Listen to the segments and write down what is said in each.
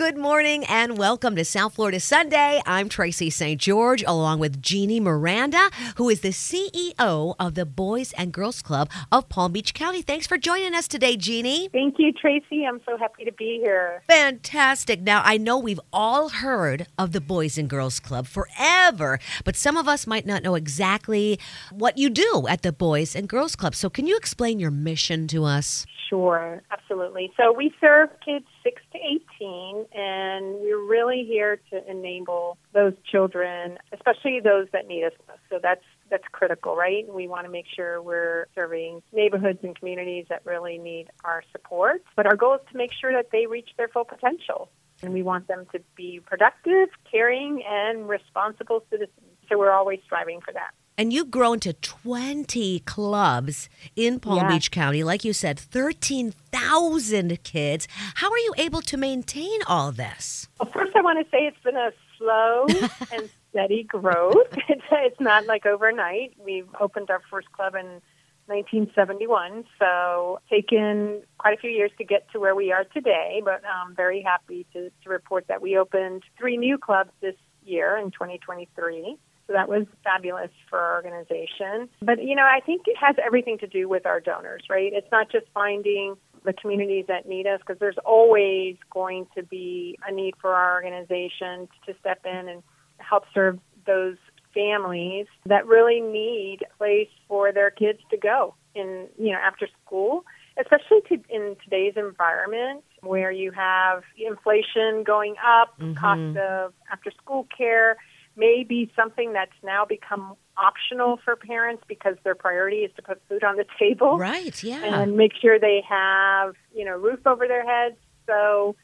Good morning and welcome to South Florida Sunday. I'm Tracy St. George along with Jeannie Miranda, who is the CEO of the Boys and Girls Club of Palm Beach County. Thanks for joining us today, Jeannie. Thank you, Tracy. I'm so happy to be here. Fantastic. Now, I know we've all heard of the Boys and Girls Club forever, but some of us might not know exactly what you do at the Boys and Girls Club. So, can you explain your mission to us? Sure, absolutely. So we serve kids 6 to 18, and we're really here to enable those children, especially those that need us most. So that's that's critical, right? We want to make sure we're serving neighborhoods and communities that really need our support. But our goal is to make sure that they reach their full potential. And we want them to be productive, caring, and responsible citizens. So we're always striving for that. And you've grown to 20 clubs in Palm Yeah. Beach County. Like you said, 13,000 kids. How are you able to maintain all this? Well, first, I want to say it's been a slow and steady growth. It's, it's not like overnight. We've opened our first club in 1971, so taken quite a few years to get to where we are today. But I'm very happy to, to report that we opened three new clubs this year in 2023. So that was fabulous for our organization. But, you know, I think it has everything to do with our donors, right? It's not just finding the communities that need us because there's always going to be a need for our organization to step in and help serve those families that really need a place for their kids to go in, you know, after school, especially to, in today's environment where you have inflation going up, mm-hmm. cost of after school care may be something that's now become optional for parents because their priority is to put food on the table Right, yeah. and make sure they have you know roof over their heads. So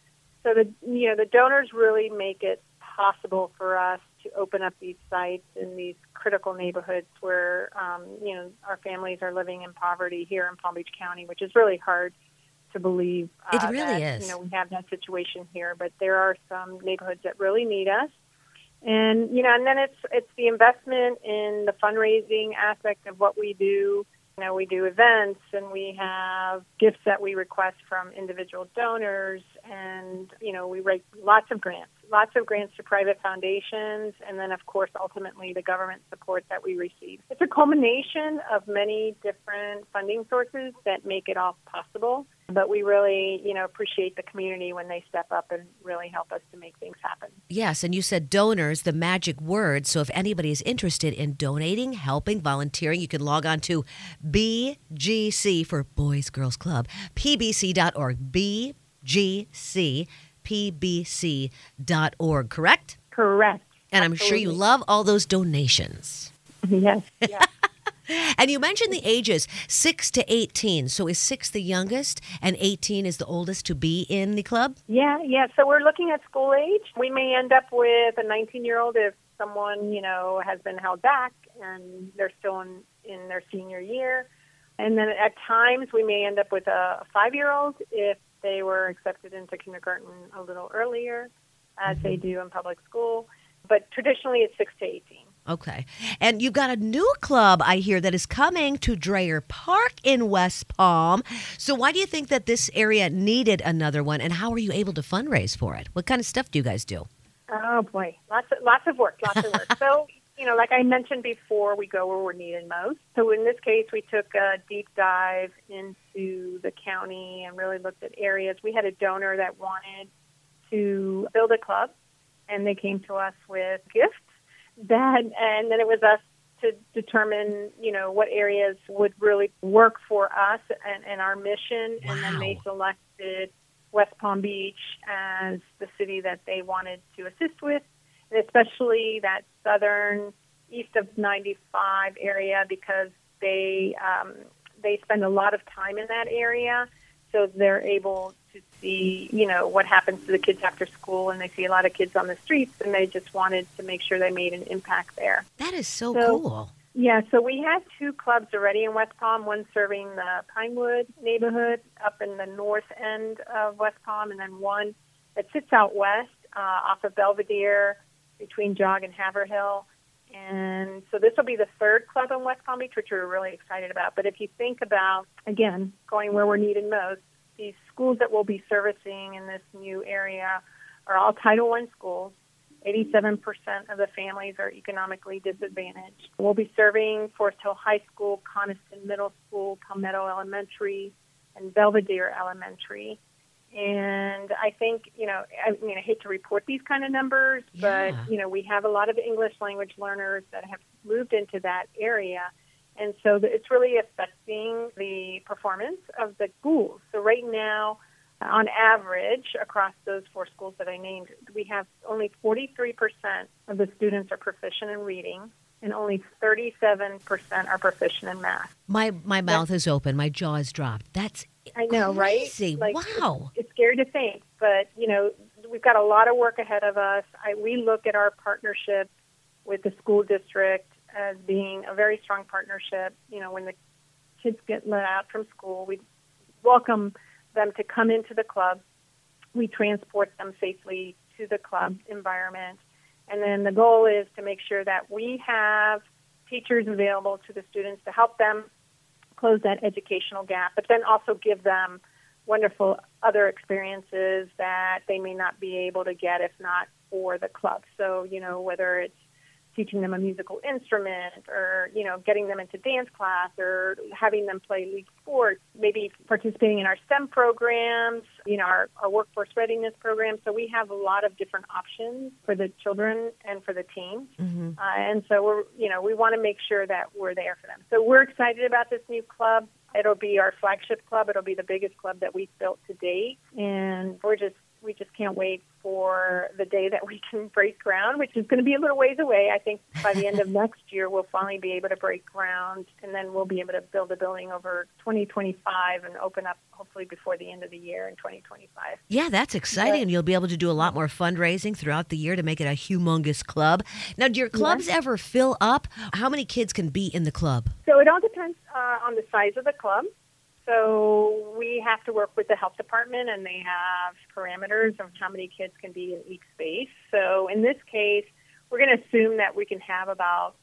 so the you know the donors really make it possible for us to open up these sites in these critical neighborhoods where um, you know our families are living in poverty here in Palm Beach County, which is really hard to believe. It uh, really that, is. You know we have that situation here, but there are some neighborhoods that really need us. And you know, and then it's it's the investment in the fundraising aspect of what we do. You know, we do events and we have gifts that we request from individual donors, and you know, we write lots of grants, lots of grants to private foundations, and then of course, ultimately, the government support that we receive. It's a culmination of many different funding sources that make it all possible. But we really, you know, appreciate the community when they step up and really help us to make things happen. Yes, and you said donors, the magic word. So if anybody is interested in donating, helping, volunteering, you can log on to BGC for Boys Girls Club, pbc.org, BGC, pbc.org, correct? Correct. And I'm sure you love all those donations. Yes. Yeah. And you mentioned the ages 6 to 18. So is 6 the youngest and 18 is the oldest to be in the club? Yeah, yeah. So we're looking at school age. We may end up with a 19 year old if someone, you know, has been held back and they're still in, in their senior year. And then at times we may end up with a five year old if they were accepted into kindergarten a little earlier, as they mm-hmm. do in public school. But traditionally it's 6 to 18. Okay. And you've got a new club, I hear, that is coming to Dreher Park in West Palm. So why do you think that this area needed another one and how are you able to fundraise for it? What kind of stuff do you guys do? Oh boy, lots of lots of work, lots of work. so you know, like I mentioned before, we go where we're needed most. So in this case, we took a deep dive into the county and really looked at areas. We had a donor that wanted to build a club, and they came to us with gifts. That and then it was us to determine, you know, what areas would really work for us and, and our mission. And then they selected West Palm Beach as the city that they wanted to assist with, especially that southern east of 95 area because they um, they spend a lot of time in that area, so they're able to see, you know, what happens to the kids after school, and they see a lot of kids on the streets, and they just wanted to make sure they made an impact there. That is so, So- cool. Yeah, so we have two clubs already in West Palm, one serving the Pinewood neighborhood up in the north end of West Palm, and then one that sits out west uh, off of Belvedere between Jog and Haverhill. And so this will be the third club in West Palm Beach, which we're really excited about. But if you think about, again, going where we're needed most, these schools that we'll be servicing in this new area are all Title I schools. 87% of the families are economically disadvantaged. We'll be serving Forest Hill High School, Conniston Middle School, Palmetto Elementary, and Belvedere Elementary. And I think, you know, I mean, I hate to report these kind of numbers, Yeah. but, you know, we have a lot of English language learners that have moved into that area. And so it's really affecting the performance of the schools. So right now, on average, across those four schools that I named, we have only 43% of the students are proficient in reading, and only 37% are proficient in math. My my mouth is open. My jaw is dropped. That's I know, right? crazy. Like, wow. It's scary to think, but you know, we've got a lot of work ahead of us. I, we look at our partnership with the school district as being a very strong partnership. You know, when the kids get let out from school, we welcome them to come into the club. We transport them safely to the club environment. And then the goal is to make sure that we have teachers available to the students to help them close that educational gap, but then also give them wonderful other experiences that they may not be able to get if not for the club. So, you know, whether it's teaching them a musical instrument or, you know, getting them into dance class or having them play league sports, maybe participating in our STEM programs, you know, our, our workforce readiness program. So we have a lot of different options for the children and for the teams. hmm Uh, and so we're, you know, we want to make sure that we're there for them. So we're excited about this new club. It'll be our flagship club. It'll be the biggest club that we've built to date, and we're just we just can't wait for the day that we can break ground, which is going to be a little ways away. I think by the end of next year we'll finally be able to break ground, and then we'll be able to build a building over 2025 and open up hopefully before the end of the year in 2025. Yeah, that's exciting. And you'll be able to do a lot more fundraising throughout the year to make it a humongous club. Now, do your clubs ever fill up? How many kids can be in the club? So it all depends uh, on the size of the club. So we have to work with the health department, and they have parameters of how many kids can be in each space. So in this case, we're going to assume that we can have about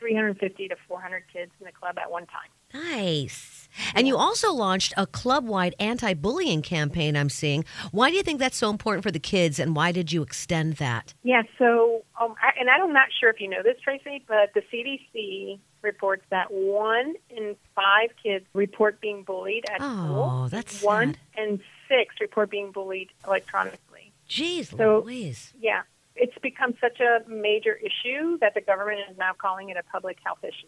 350 to 400 kids in the club at one time. Nice. And you also launched a club wide anti bullying campaign, I'm seeing. Why do you think that's so important for the kids, and why did you extend that? Yeah. So, um, I, and I'm not sure if you know this, Tracy, but the CDC reports that one in five kids report being bullied at school. Oh, that's one sad. in six report being bullied electronically. Jeez So- Louise. Yeah, it's become such a major issue that the government is now calling it a public health issue.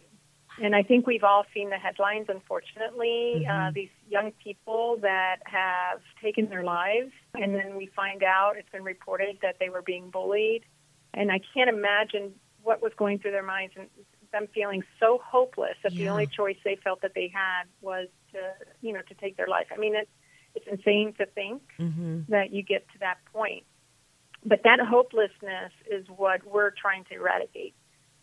And I think we've all seen the headlines, unfortunately, uh, these young people that have taken their lives, and then we find out it's been reported that they were being bullied. And I can't imagine what was going through their minds and them feeling so hopeless that the only choice they felt that they had was to, you know, to take their life. I mean, it's, it's insane to think hmm that you get to that point. But that hopelessness is what we're trying to eradicate.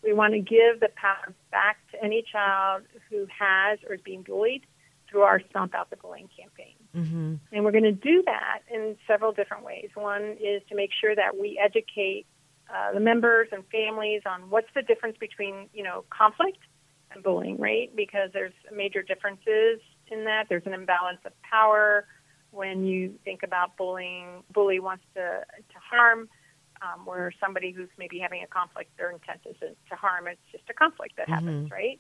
We want to give the power back to any child who has or is being bullied through our Stomp Out the Bullying campaign. hmm And we're going to do that in several different ways. One is to make sure that we educate uh, the members and families on what's the difference between, you know, conflict and bullying, right? Because there's major differences in that. There's an imbalance of power when you think about bullying. Bully wants to to harm, um, where somebody who's maybe having a conflict, their intent isn't to harm. It's just a conflict that happens, right?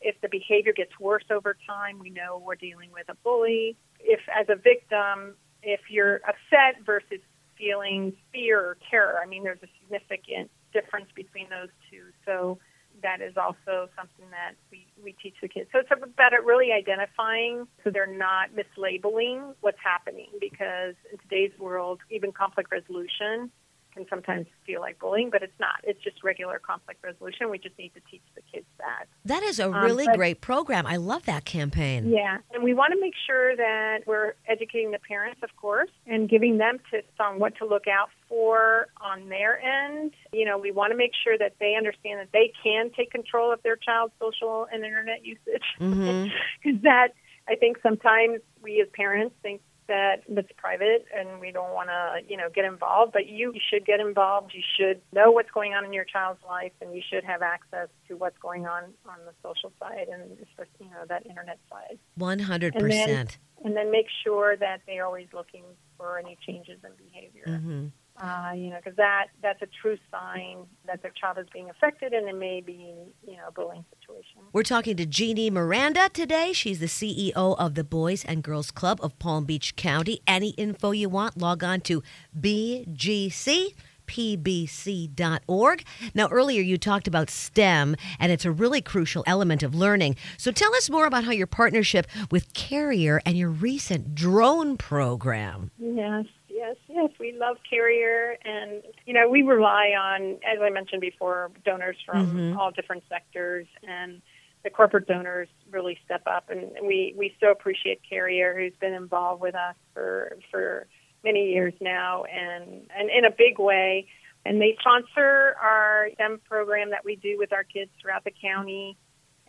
If the behavior gets worse over time, we know we're dealing with a bully. If, as a victim, if you're upset versus feeling fear or terror, I mean, there's a significant difference between those two. So that is also something that we, we teach the kids. So it's about it really identifying so they're not mislabeling what's happening because in today's world, even conflict resolution can sometimes feel like bullying, but it's not. It's just regular conflict resolution. We just need to teach the kids that. That is a Um, really but- great program. I love that campaign. Yeah, and we want to make sure that we're educating the parents, of course, and giving them tips on what to look out for on their end. You know, we want to make sure that they understand that they can take control of their child's social and internet usage. Because that, I think sometimes we as parents think that it's private and we don't want to, you know, get involved. But you, you should get involved. You should know what's going on in your child's life, and you should have access to what's going on on the social side and, you know, that internet side. 100%. And then make sure that they're always looking for any changes in behavior. hmm Uh, you know, because that that's a true sign that their child is being affected, and it may be you know a bullying situation. We're talking to Jeannie Miranda today. She's the CEO of the Boys and Girls Club of Palm Beach County. Any info you want, log on to BGC pbc.org. Now, earlier you talked about STEM, and it's a really crucial element of learning. So tell us more about how your partnership with Carrier and your recent drone program. Yes, yes, yes. We love Carrier, and, you know, we rely on, as I mentioned before, donors from mm-hmm. all different sectors, and the corporate donors really step up, and we, we so appreciate Carrier, who's been involved with us for, for many years now and, and in a big way. And they sponsor our STEM program that we do with our kids throughout the county.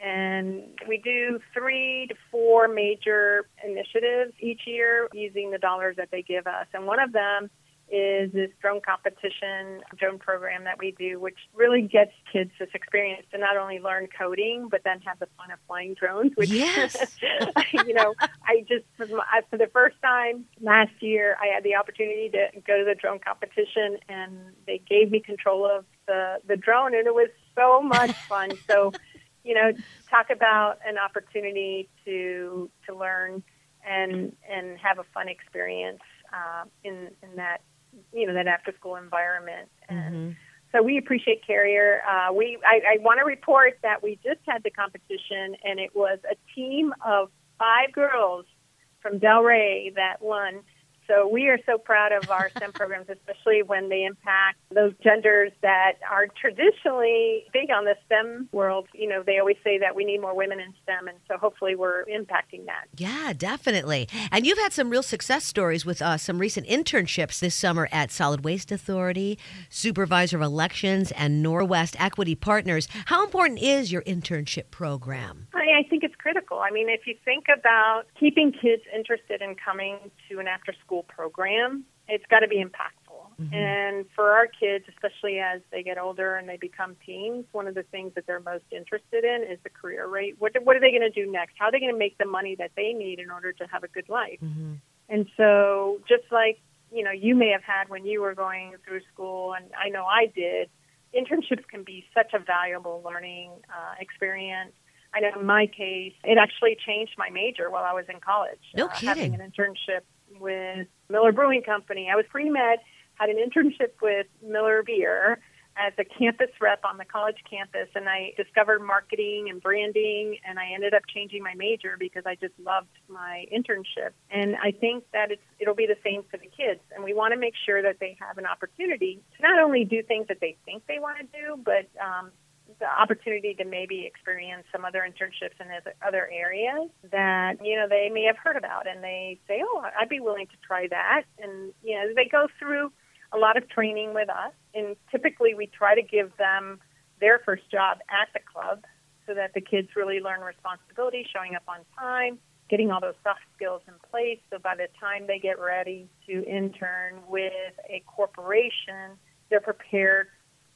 And we do three to four major initiatives each year using the dollars that they give us. And one of them is this drone competition drone program that we do, which really gets kids this experience to not only learn coding, but then have the fun of flying drones. Which, yes. you know, I just for the first time last year, I had the opportunity to go to the drone competition, and they gave me control of the the drone, and it was so much fun. so, you know, talk about an opportunity to to learn and and have a fun experience uh, in in that you know that after school environment and mm-hmm. so we appreciate carrier uh, we I, I want to report that we just had the competition and it was a team of five girls from delray that won so we are so proud of our STEM programs, especially when they impact those genders that are traditionally big on the STEM world. You know, they always say that we need more women in STEM, and so hopefully we're impacting that. Yeah, definitely. And you've had some real success stories with uh, some recent internships this summer at Solid Waste Authority, Supervisor of Elections, and Norwest Equity Partners. How important is your internship program? I, I think it's critical. I mean, if you think about keeping kids interested in coming to an after school program, it's got to be impactful. Mm-hmm. And for our kids, especially as they get older and they become teens, one of the things that they're most interested in is the career rate. What, what are they going to do next? How are they going to make the money that they need in order to have a good life? Mm-hmm. And so, just like you know, you may have had when you were going through school, and I know I did. Internships can be such a valuable learning uh, experience I know in my case, it actually changed my major while I was in college. No uh, kidding. Having an internship with Miller Brewing Company. I was pre med, had an internship with Miller Beer as a campus rep on the college campus, and I discovered marketing and branding, and I ended up changing my major because I just loved my internship. And I think that it's it'll be the same for the kids, and we want to make sure that they have an opportunity to not only do things that they think they want to do, but um, the opportunity to maybe experience some other internships in other areas that you know they may have heard about, and they say, "Oh, I'd be willing to try that." And you know, they go through a lot of training with us, and typically we try to give them their first job at the club so that the kids really learn responsibility, showing up on time, getting all those soft skills in place. So by the time they get ready to intern with a corporation, they're prepared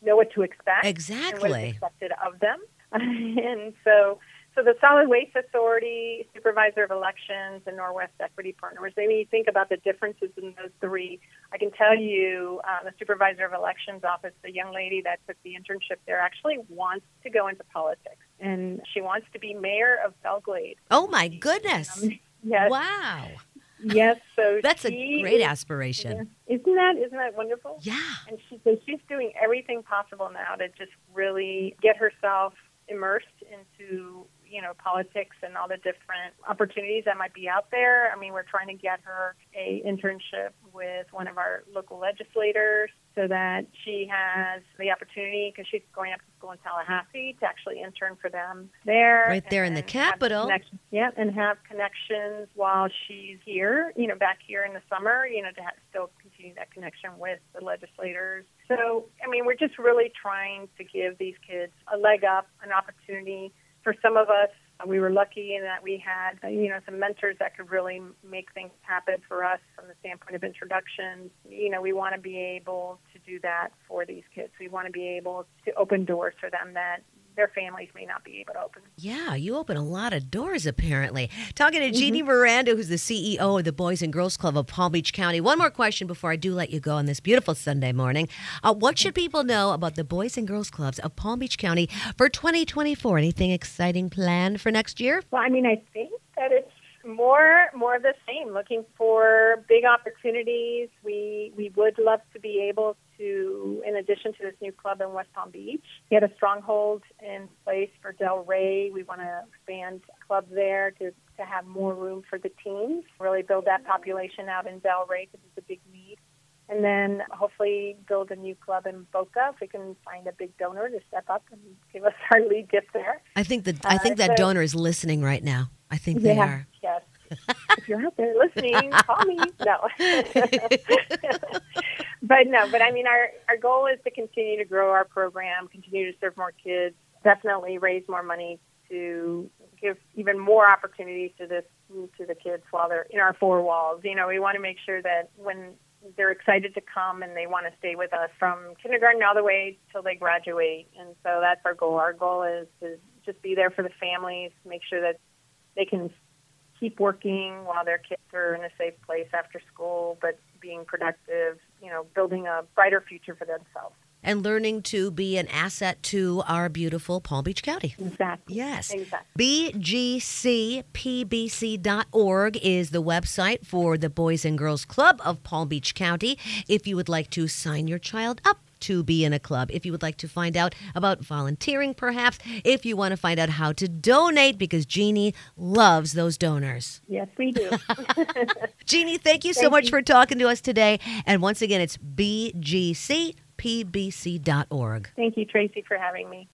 know what to expect. Exactly. expected of them. and so, so the Solid Waste Authority, Supervisor of Elections, and Norwest Equity Partners, maybe you think about the differences in those three. I can tell you uh, the Supervisor of Elections office, the young lady that took the internship there, actually wants to go into politics. And she wants to be mayor of Belle Glade. Oh, my goodness. Um, yes. Wow. Yes, so that's a great aspiration. Isn't that isn't that wonderful? Yeah. And she so she's doing everything possible now to just really get herself immersed into you know politics and all the different opportunities that might be out there. I mean, we're trying to get her a internship with one of our local legislators so that she has the opportunity because she's going up to school in Tallahassee to actually intern for them there. Right there in the capital. Yeah, and have connections while she's here, you know, back here in the summer, you know, to have, still continue that connection with the legislators. So, I mean, we're just really trying to give these kids a leg up, an opportunity. For some of us, uh, we were lucky in that we had, uh, you know, some mentors that could really make things happen for us from the standpoint of introductions. You know, we want to be able to do that for these kids. We want to be able to open doors for them that their families may not be able to open. Yeah, you open a lot of doors apparently. Talking to Jeannie Miranda, who's the CEO of the Boys and Girls Club of Palm Beach County. One more question before I do let you go on this beautiful Sunday morning. Uh, what should people know about the Boys and Girls Clubs of Palm Beach County for 2024? Anything exciting planned for next year? Well, I mean, I think that it's more more of the same. Looking for big opportunities. We we would love to be able to, in addition to this new club in West Palm Beach, get a stronghold in place for Delray. We want to expand club there to to have more room for the teams. Really build that population out in Delray because it's a big need. And then hopefully build a new club in Boca if we can find a big donor to step up and give us our lead gift there. I think that I think Uh, that so- donor is listening right now. I think they yeah, are. Yes. if you're out there listening, call me. No. but no, but I mean, our, our goal is to continue to grow our program, continue to serve more kids, definitely raise more money to give even more opportunities to this to the kids while they're in our four walls. You know, we want to make sure that when they're excited to come and they want to stay with us from kindergarten all the way till they graduate. And so that's our goal. Our goal is to just be there for the families, make sure that they can keep working while their kids are in a safe place after school, but being productive, you know, building a brighter future for themselves. And learning to be an asset to our beautiful Palm Beach County. Exactly. Yes. Exactly. BGCPBC.org is the website for the Boys and Girls Club of Palm Beach County. If you would like to sign your child up to be in a club, if you would like to find out about volunteering, perhaps, if you want to find out how to donate, because Jeannie loves those donors. Yes, we do. Jeannie, thank you so Thank much you. for talking to us today. And once again, it's BGCPBC.org. Thank you, Tracy, for having me.